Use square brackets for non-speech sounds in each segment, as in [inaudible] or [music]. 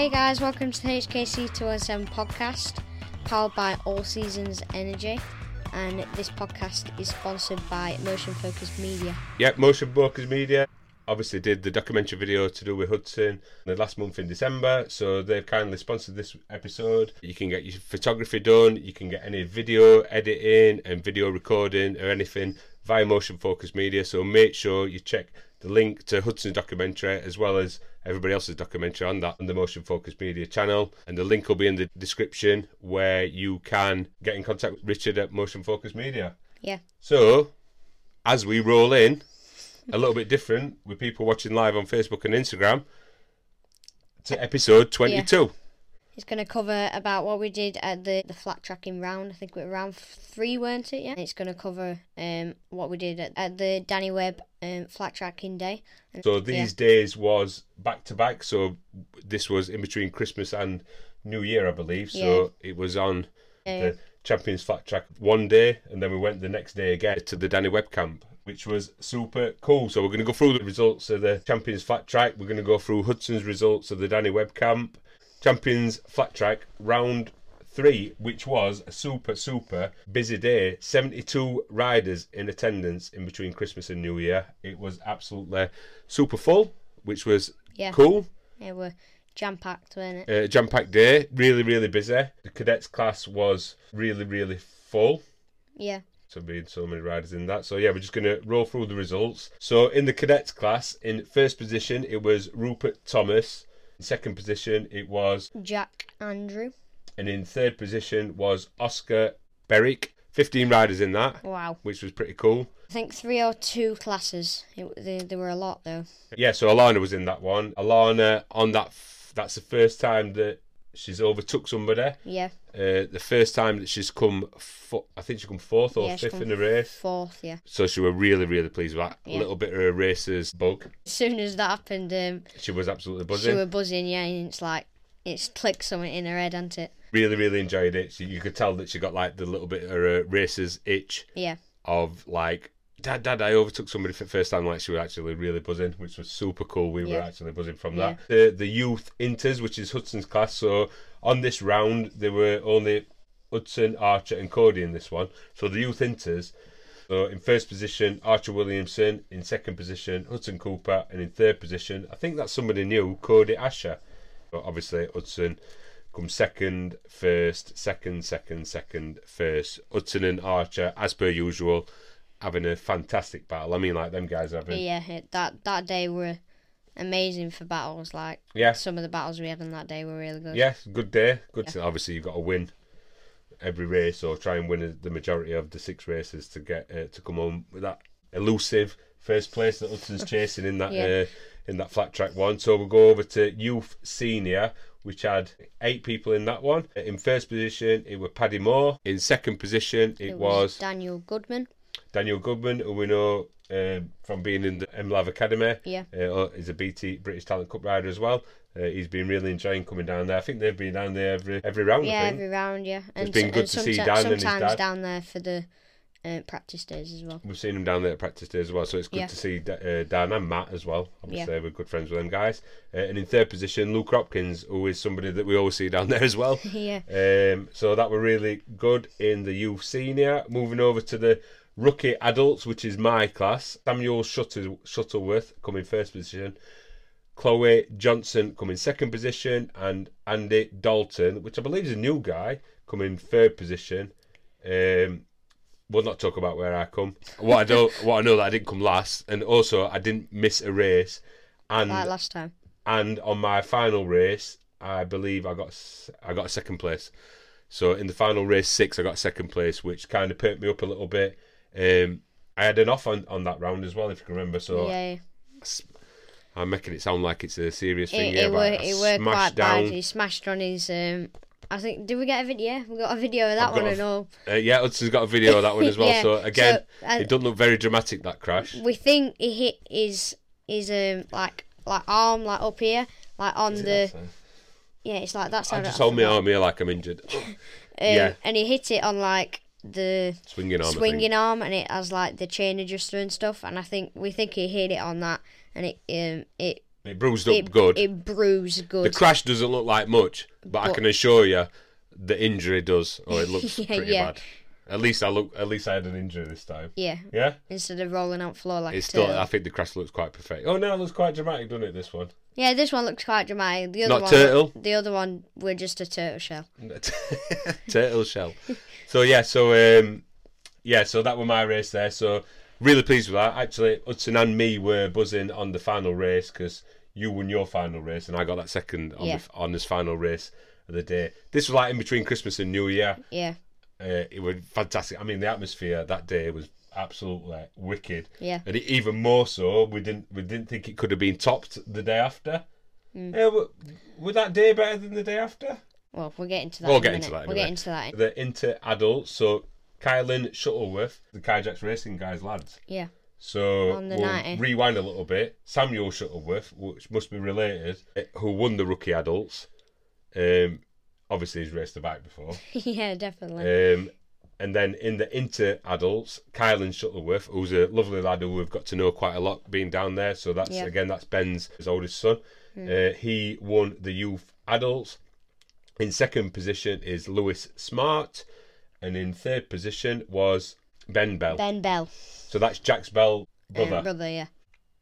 Hey guys, welcome to the HKC 207 um, podcast, powered by All Seasons Energy. And this podcast is sponsored by Motion Focus Media. Yep, Motion Focus Media obviously did the documentary video to do with Hudson the last month in December, so they've kindly sponsored this episode. You can get your photography done, you can get any video editing and video recording or anything via Motion Focus Media. So make sure you check the link to Hudson's documentary as well as everybody else's documentary on that on the Motion Focus Media channel. And the link will be in the description where you can get in contact with Richard at Motion Focus Media. Yeah. So, as we roll in, a little bit different with people watching live on Facebook and Instagram to episode 22. It's going to cover about what we did at the, the flat tracking round. I think we were round three, weren't it? Yeah. It's going to cover um, what we did at, at the Danny Webb um, flat tracking day. And, So these days was back to back. So this was in between Christmas and New Year, I believe. So it was on the Champions Flat Track one day, and then we went the next day again to the Danny Webb camp. Which was super cool. So we're going to go through the results of the Champions Flat Track. We're going to go through Hudson's results of the Danny Webb camp, Champions Flat Track round three, which was a super super busy day. Seventy-two riders in attendance in between Christmas and New Year. It was absolutely super full, which was Yeah. cool. Yeah, we're jam packed, weren't it? Uh, Jam packed day, really really busy. The cadets class was really really full. Yeah. So being so many riders in that. So yeah, we're just gonna roll through the results. So in the cadets class, in first position it was Rupert Thomas. In second position it was, Jack Andrew. and in third position was Oscar Berwick. Fifteen riders in that, Wow. which was pretty cool. I think three or two classes. It, there, there were a lot though. Yeah, so Alana was in that one. Alana on that. F- that's the first time that she's overtook somebody. Yeah. Uh, the first time that she's come, fo- I think she come fourth or yeah, fifth in the race. Fourth, yeah. So she were really, really pleased with that. A Yeah. little bit of a racer's bug. As soon as that happened, um, She was absolutely buzzing. she were buzzing, yeah, and it's like, it's clicked something in her head, hasn't it? Really, really enjoyed it. She, you could tell that she got like the little bit of a racer's itch Yeah. of like, Dad, Dad, I overtook somebody for the first time. Like she was actually really buzzing, which was super cool. We were actually buzzing from Yeah. that. The the youth inters, which is Hudson's class. So on this round, there were only Hudson, Archer, and Cody in this one. So the youth inters. So in first position, Archer Williamson. In second position, Hudson Cooper, and in third position, I think that's somebody new, Cody Asher. But obviously Hudson comes second, first, second, second, second, first. Hudson and Archer, as per usual, having a fantastic battle. I mean, like them guys having. Yeah, it, that that day were amazing for battles. Like Yeah, some of the battles we had on that day were really good. yeah, good day. Good. To, obviously, you've got to win every race or try and win the majority of the six races to get uh, to come home with that elusive first place that Hudson's [laughs] chasing in that Yeah. uh, in that flat track one. So we'll go over to youth senior. Which had eight people in that one. In first position, it was Paddy Moore. In second position, it, It was Daniel Goodman. Daniel Goodman, who we know um, from being in the MLAV Academy. Yeah. Uh, he's a BT British Talent Cup rider as well. Uh, he's been really enjoying coming down there. I think they've been down there every every round. Yeah, every round, yeah. And, it's been good to see Dan and his sometimes dad. down there for the uh, practice days as well. We've seen him down there at practice days as well, so it's good Yeah. to see uh, Dan and Matt as well. Obviously, we're good friends with them guys. Uh, and in third position, Luke Hopkins, who is somebody that we always see down [laughs] there as well. [laughs] yeah. Um, so that were really good in the youth senior. Moving over to the rookie adults, which is my class. Samuel Shutter- Shuttleworth coming first position. Chloe Johnson coming second position, and Andy Dalton, which I believe is a new guy, coming third position. Um, we'll not talk about where I come. What I don't, what I know that I didn't come last, and also I didn't miss a race, and Like last time. and on my final race, I believe I got I got a second place. So in the final race six, I got second place, which kind of perked me up a little bit. Um, I had an off on, on that round as well, if you can remember. So yeah. I'm making it sound like it's a serious thing. It, yeah, it, were, I it were quite down. bad. He smashed on his. Um, I think. Did we get a video? We got a video of that I've one a- and all. Uh, yeah, Hudson's got a video of that one as [laughs] well. Yeah, So again, so, uh, it doesn't look very dramatic that crash. We think he hit his his um like like arm like up here like on the yeah it's like that's I just hold my arm here like I'm injured. [laughs] um, yeah. and he hit it on like the Swinging arm. Swinging arm and it has like the chain adjuster and stuff and I think we think he hit it on that and it um it It bruised up it, good. It bruised good. the crash doesn't look like much, but, I can assure you, the injury does. Or it looks [laughs] Yeah, pretty yeah. bad. At least I look. At least I had an injury this time. yeah, Yeah. instead of rolling out floor like It's still. I think the crash looks quite perfect. Oh no, it looks quite dramatic, doesn't it? This one. Yeah, this one looks quite dramatic. The other Not one, turtle? The other one, we're just a turtle shell. [laughs] [laughs] Turtle shell. So yeah, so um, yeah, so that was my race there. So really pleased with that. Actually, Hudson and me were buzzing on the final race because you won your final race and I got that second on, Yeah. the, on this final race of the day. This was like in between Christmas and New Year. Yeah, Uh, it was fantastic. I mean, the atmosphere that day was absolutely wicked. yeah. and it, even more so, we didn't we didn't think it could have been topped the day after. Mm. Yeah, w- was that day better than the day after? Well, we'll get into that. We'll get into that We'll get into that. The inter adults, so Kylan Shuttleworth, the Kajaks Racing guys lads. Yeah, So we'll 90. rewind a little bit. Samuel Shuttleworth, which must be related, eh, who won the rookie adults. Um, obviously, he's raced the bike before. [laughs] yeah, definitely. Um, and then in the inter adults, Kylan Shuttleworth, who's a lovely lad who we've got to know quite a lot being down there. So that's Yeah. again that's Ben's his oldest son. Uh, he won the youth adults. In second position is Lewis Smart, and in third position was Ben Bell. ben Bell, So that's Jack's Bell brother. um, brother. Yeah,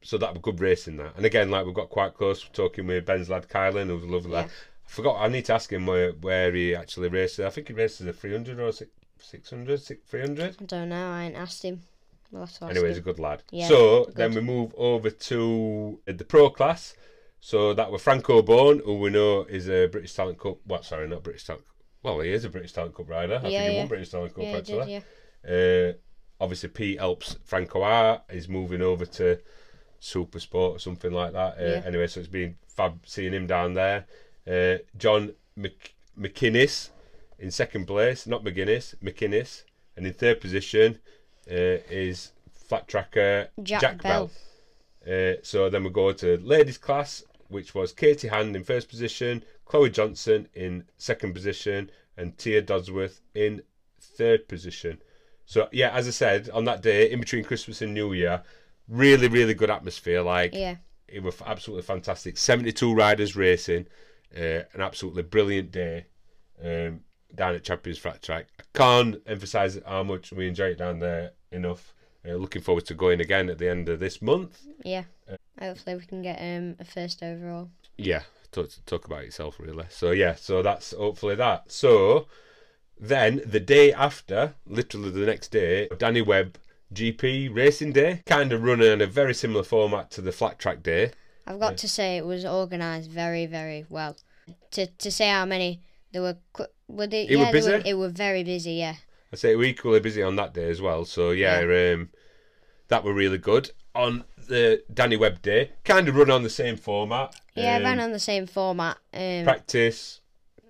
So that was good racing that. And again, like we got quite close talking with Ben's lad Kylan, who's a lovely lad. I forgot. I need to ask him where where he actually races. I think he races a 300 or six- 600, 300. I don't know. I ain't asked him. We'll have to ask Anyway, he's a him. good lad. Yeah, so then we move over to the pro class. So that was Franco Bourne, who we know is a British Talent Cup. What? Sorry, not British Talent. Well, he is a British Talent Cup rider. I Yeah, think he yeah. won British Talent Cup Yeah, he actually. did, yeah. Uh, obviously, Pete helps Franco out. Is moving over to Super Sport or something like that. Uh, Yeah. Anyway, so it's been fab seeing him down there. Uh, John Mc- McInnes in second place, not McGuinness, McInnes, and in third position uh, is flat tracker Jack Jack, Bell. Bell. Uh, so then we go to ladies class, which was Katie Hand in first position, Chloe Johnson in second position, and Tia Dodsworth in third position. So yeah, as I said, on that day in between Christmas and New Year, really, really good atmosphere. Like Yeah, it was absolutely fantastic. Seventy-two riders racing, uh, an absolutely brilliant day um, down at Champions Flat Track. I can't emphasise how much we enjoy it down there enough. Uh, looking forward to going again at the end of this month. yeah. Hopefully, we can get um a first overall. Yeah, talk, talk about yourself really. So yeah, so that's hopefully that. So then the day after, literally the next day, Danny Webb GP Racing Day, kind of running in a very similar format to the flat track day. I've got to say it was organised very, very well. To to say how many there were, were they? It were yeah, they were, busy? it were very busy. Yeah, I say we're equally busy on that day as well. So yeah, um, that were really good. On the Danny Webb day, kind of run on the same format. yeah. um, ran on the same format. Um, practice,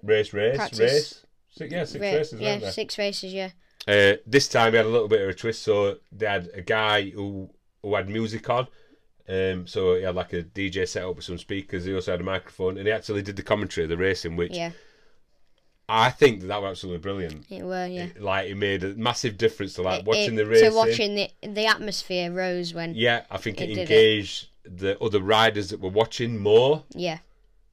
race, race, Practice. race. Six, yeah, six ra- races, yeah, six races. Yeah, Uh, this time we had a little bit of a twist. So they had a guy who who had music on. Um, so he had like a DJ set up with some speakers. He also had a microphone, and he actually did the commentary of the racing, which yeah. I think that, that was absolutely brilliant. It were. Yeah. It- like it made a massive difference to like It- watching it- the racing. To watching the the atmosphere rose when. Yeah, I think it, It did it. engaged the other riders that were watching more Yeah.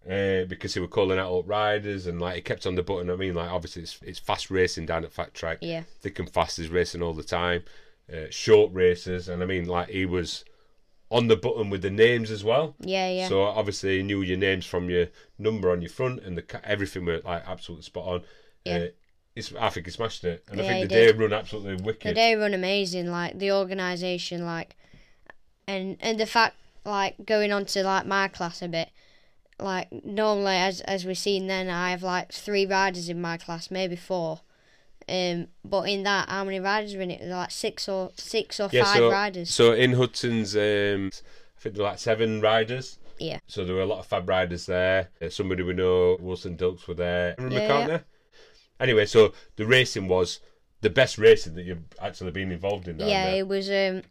uh, because they were calling out up riders and like it kept on the button. I mean, like obviously it's it's fast racing down at Fat Track. Yeah. thick and fast is racing all the time. Uh, short races, and I mean, like he was on the button with the names as well. Yeah. Yeah. So obviously he knew your names from your number on your front, and the everything were like absolutely spot on. Yeah. Uh, it's, I think he smashed it, and I think the day did. run absolutely wicked. the day run amazing. Like the organisation, like, and and the fact like going on to like my class a bit. Like normally, as as we've seen, then I have like three riders in my class, maybe four. Um, but in that, how many riders were in it? Like six or six or yeah, five so riders. so in Hudson's, um, I think there were like seven riders. Yeah. So there were a lot of fab riders there. Uh, somebody we know, Wilson Dilks, were there. Yeah, McCartney? Anyway, so the racing was the best racing that you've actually been involved in. Yeah, it was um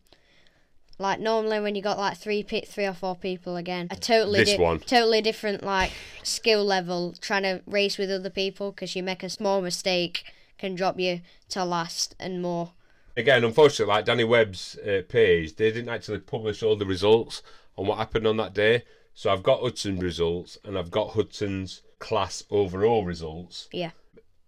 like normally when you got like three pe- three or four people again, a totally This one. totally different like skill level trying to race with other people because you make a small mistake can drop you to last and more. Again, unfortunately, like Danny Webb's uh, page, they didn't actually publish all the results on what happened on that day. So I've got Hudson's results and I've got Hudson's class overall results. Yeah.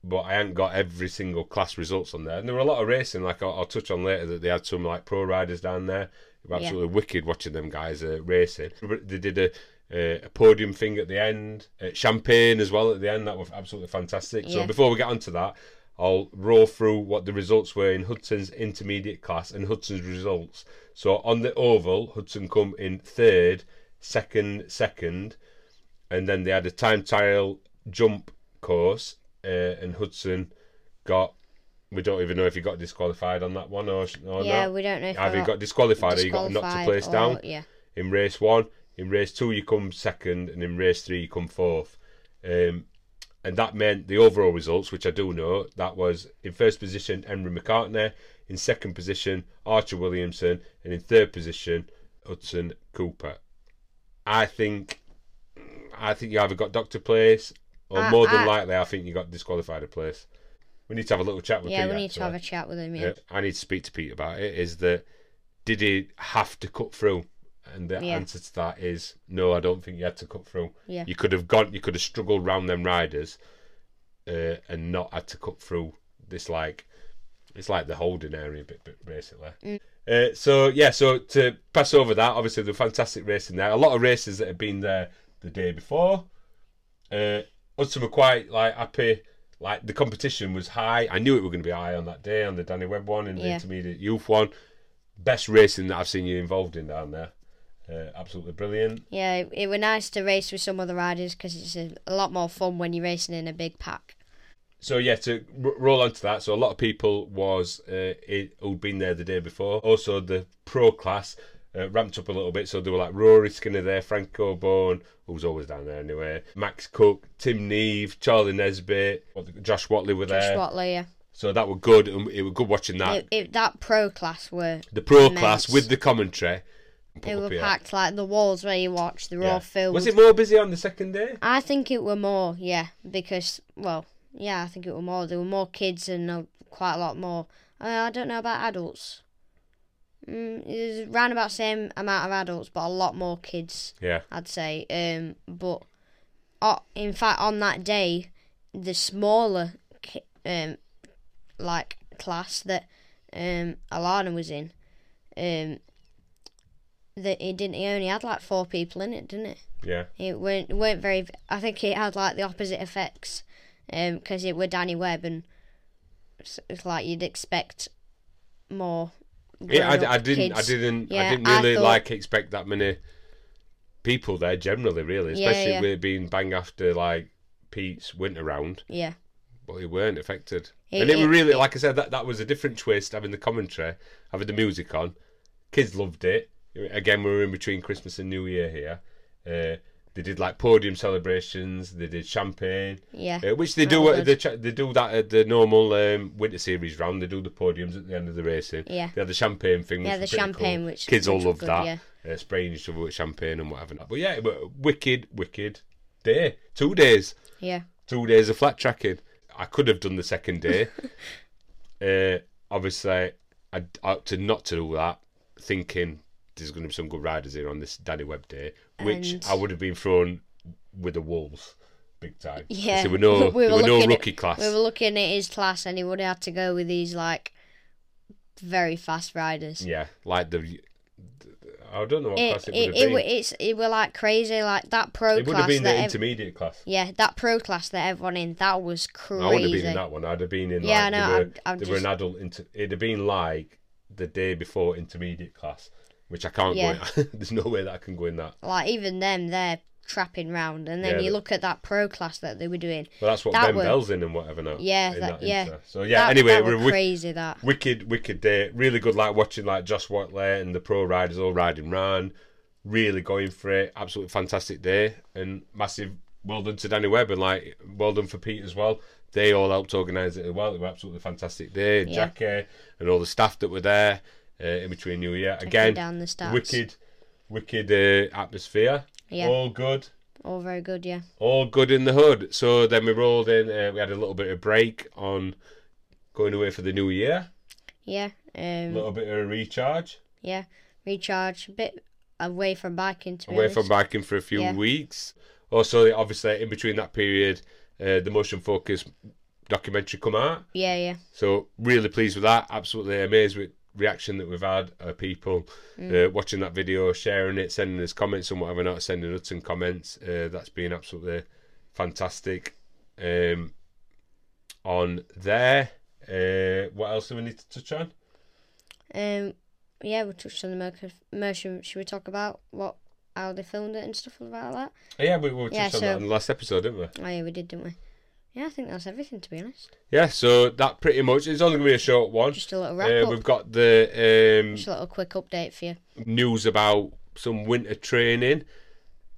But I haven't got every single class results on there. And there were a lot of racing, like I'll, I'll touch on later, that they had some like pro riders down there. It was Yeah. absolutely wicked watching them guys uh, racing. They did a, uh, a podium thing at the end, uh, champagne as well at the end. That was absolutely fantastic. Yeah. So before we get onto that, I'll roll through what the results were in Hudson's intermediate class and Hudson's results. So on the oval, Hudson come in third, second, second, and then they had a time trial jump course, uh, and Hudson got. We don't even know if he got disqualified on that one or, or yeah, not. we don't know if Either he got disqualified, or he got knocked to place or- down Yeah. in race one. In race two, you come second, and in race three, you come fourth. Um, and that meant the overall results, which I do know, that was in first position Henry McCartney, in second position Archer Williamson, and in third position Hudson Cooper. I think, I think you either got doctor place, or I- more than I- likely, I think you got disqualified a place. We need to have a little chat with Yeah, Pete, we need to have a chat with him. Yeah. Yeah, I need to speak to Pete about it. Is that did he have to cut through? And the Yeah. answer to that is no. I don't think you had to cut through. Yeah. You could have gone. You could have struggled round them riders, uh, and not had to cut through this like it's like the holding area bit, bit basically. Mm. Uh, so yeah, so to pass over that, obviously the fantastic racing there. A lot of races that had been there the day before. Uh, Hudson were quite like happy. Like the competition was high. I knew it were going to be high on that day on the Danny Webb one and the intermediate youth one. Best racing that I've seen you involved in down there. Uh, absolutely brilliant. Yeah, it, it were nice to race with some other riders because it's a, a lot more fun when you're racing in a big pack. So yeah, to r- roll on to that. So a lot of people was uh, it, who'd been there the day before. Also, the pro class uh, ramped up a little bit. So they were like Rory Skinner there, Franco Bourne, who's always down there anyway. Max Cook, Tim Neave, Charlie Nesbitt, Josh Whatley were there. Josh. Whatley, yeah. So that were good. and It was good watching that. It, it, that pro class were the pro immense. class with the commentary. It were packed like the walls where you watch. They were Yeah. all filled. Was it more busy on the second day? I think it were more, yeah, because well, yeah, I think it were more. There were more kids and uh, quite a lot more. Uh, I don't know about adults. Mm, it was around about same amount of adults, but a lot more kids. Yeah. I'd say. Um, but uh, in fact, on that day, the smaller, ki- um, like class that um Alana was in, um, that it didn't. He only had like four people in it, didn't it? Yeah. It weren't weren't very. I think it had like the opposite effects, um, because it were Danny Webb and it's it's like you'd expect more. Yeah, I, I didn't. I didn't. I didn't I really thought- like expect that many people there. Generally, really, especially yeah. with it being bang after like Pete's winter round, Yeah, but he weren't affected. It- and it, was really, it- like I said, that that was a different twist having the commentary, having the music on. Kids loved it. Again, we were in between Christmas and New Year here. Uh, they did like podium celebrations. They did champagne. yeah. Uh, which they do. was At the, cha- they do that at the normal um, winter series round. They do the podiums at the end of the racing. Yeah. They had the champagne thing. Yeah, the champagne, cool. which- kids all love was loved good, that. Uh, spraying each other with champagne and whatever. But yeah, but wicked, wicked day. Two days. Yeah. Two days of flat tracking. I could have done the second day. [laughs] uh, obviously, I opted not to do that, thinking there's going to be some good riders here on this Danny Webb day, which And- I would have been thrown with the wolves. Big time. Yeah, There were no, [laughs] we were were no looking at- rookie class. We were looking at his class, and he would have had to go with these like very fast riders. Yeah, like the. I don't know what It class it, it, would it, have were been. it's it were like crazy like that pro It would have been the ev- intermediate class. yeah that pro class that everyone in that was crazy. I wouldn't have been in that one. I'd have been in. Yeah, like, I know, They were, I'm- I'm they were an adult. Inter- it'd have been like the day before intermediate class, which I can't Yeah. go in. [laughs] There's no way that I can go in that. Like even them, they're trapping round, and then Yeah, you look at that pro class that they were doing. But that's what That Ben were- Bell's in and whatever now. Yeah, in that- yeah. inter. So yeah. that, anyway, that we're crazy. That wicked, wicked day. Really good, like watching like Josh Whatley and the pro riders all riding round. Really going for it. Absolutely fantastic day and massive. Well done to Danny Webb and like well done for Pete as well. They all helped organise it as well. It was absolutely fantastic day. Yeah. Jackie and all the staff that were there uh, in between New Year. Checking Again, down the stats. wicked, wicked uh, atmosphere. Yeah. All good all very good. Yeah, all good in the hood. So then we rolled in. Uh, we had a little bit of break on going away for the new year. yeah, A um, little bit of a recharge. yeah. Recharge a bit. away from biking. To away honest. from biking for a few Yeah. weeks. Also, obviously, in between that period, uh, the motion focus documentary come out. Yeah, yeah. So really pleased with that. Absolutely amazed with reaction that we've had. Uh, people Mm. uh, watching that video, sharing it, sending us comments and whatever not, sending us some comments. Uh, that's been absolutely fantastic. Um, on there, uh, what else do we need to touch on? Um, yeah, we touched on the mer- motion. Should we talk about what how they filmed it and stuff like that? Yeah, we, we touched Yeah, on that in the last episode, didn't we? Oh yeah, we did, didn't we? Yeah, I think that's everything to be honest. Yeah, so that pretty much. It's only going to be a short one. Just a little wrap Uh, up. we've got the um, Just a little quick update for you. news about some winter training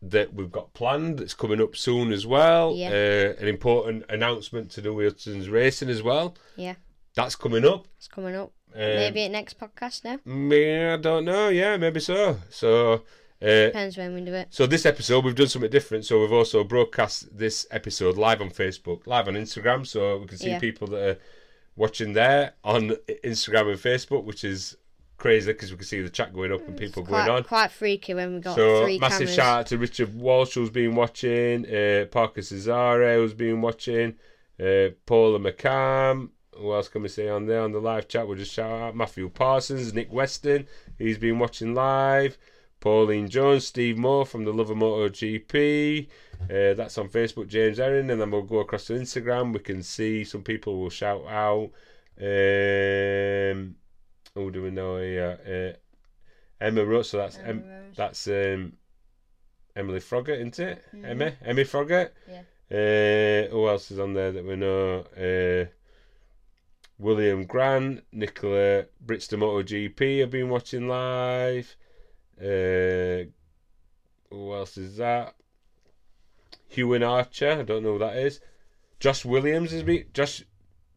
that we've got planned that's coming up soon as well. Yeah. Uh, an important announcement to do with Hudson's Racing as well. Yeah, That's coming up. it's coming up. Um, Maybe at next podcast now. Yeah, I don't know. Yeah, maybe so. So, uh, Depends when we do it. so this episode we've done something different. So we've also broadcast this episode live on Facebook, live on Instagram, so we can see Yeah. people that are watching there on Instagram and Facebook, which is crazy because we can see the chat going up and people going on. quite freaky when we got So three massive cameras. shout out to Richard Walsh who's been watching, uh, Parker Cesare who's been watching, uh, Paula McCam. Who else can we say on there on the live chat? We'll just shout out Matthew Parsons, Nick Weston, he's been watching live, Pauline Jones, Steve Moore from the Love of Moto GP. Uh, that's on Facebook, James Erin, and then we'll go across to Instagram. We can see some people will shout out. Um, who do we know here? Uh, Emma Rose, so that's Emma em- that's um, Emily Froggatt, isn't it? Mhm. Emmy, Emmy Froggatt. Yeah. Uh, who else is on there that we know? Uh, William Grant, Nicola Brixton MotoGP have been watching live. Uh, who else is that? Hugh Archer, I don't know who that is. Josh Williams has been Josh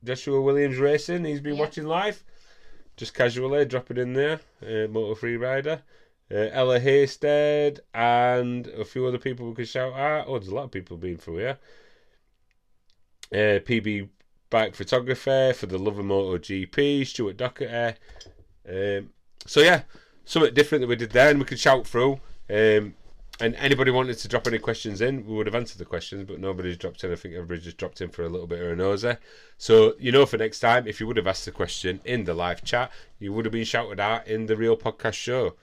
Joshua Williams Racing, he's been Yeah. watching live. Just casually dropping in there, uh, Moto Free Rider. Uh, Ella Haystead and a few other people we could shout out. Oh, there's a lot of people being through here. Uh, PB Bike Photographer for the Love of Moto GP, Stuart Doherty. Um, so yeah, something different that we did there, and we could shout through. Um, and anybody wanted to drop any questions in, we would have answered the questions, but nobody's dropped in. I think everybody just dropped in for a little bit of a nosy. So you know, for next time, if you would have asked the question in the live chat, you would have been shouted at in the real podcast show.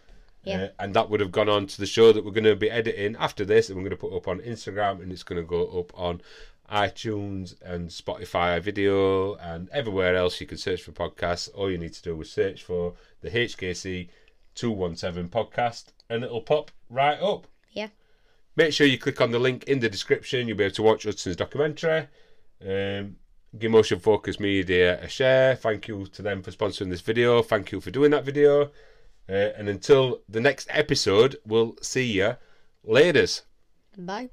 Yeah. Uh, and that would have gone on to the show that we're going to be editing after this, and we're going to put up on Instagram, and it's going to go up on iTunes and Spotify video and everywhere else you can search for podcasts. All you need to do is search for the HKC 217 podcast, and it'll pop right up. Yeah. Make sure you click on the link in the description. You'll be able to watch Hudson's documentary. Um, give Motion Focus Media a share. Thank you to them for sponsoring this video. Thank you for doing that video. Uh, and until the next episode, we'll see you. Laters. Bye.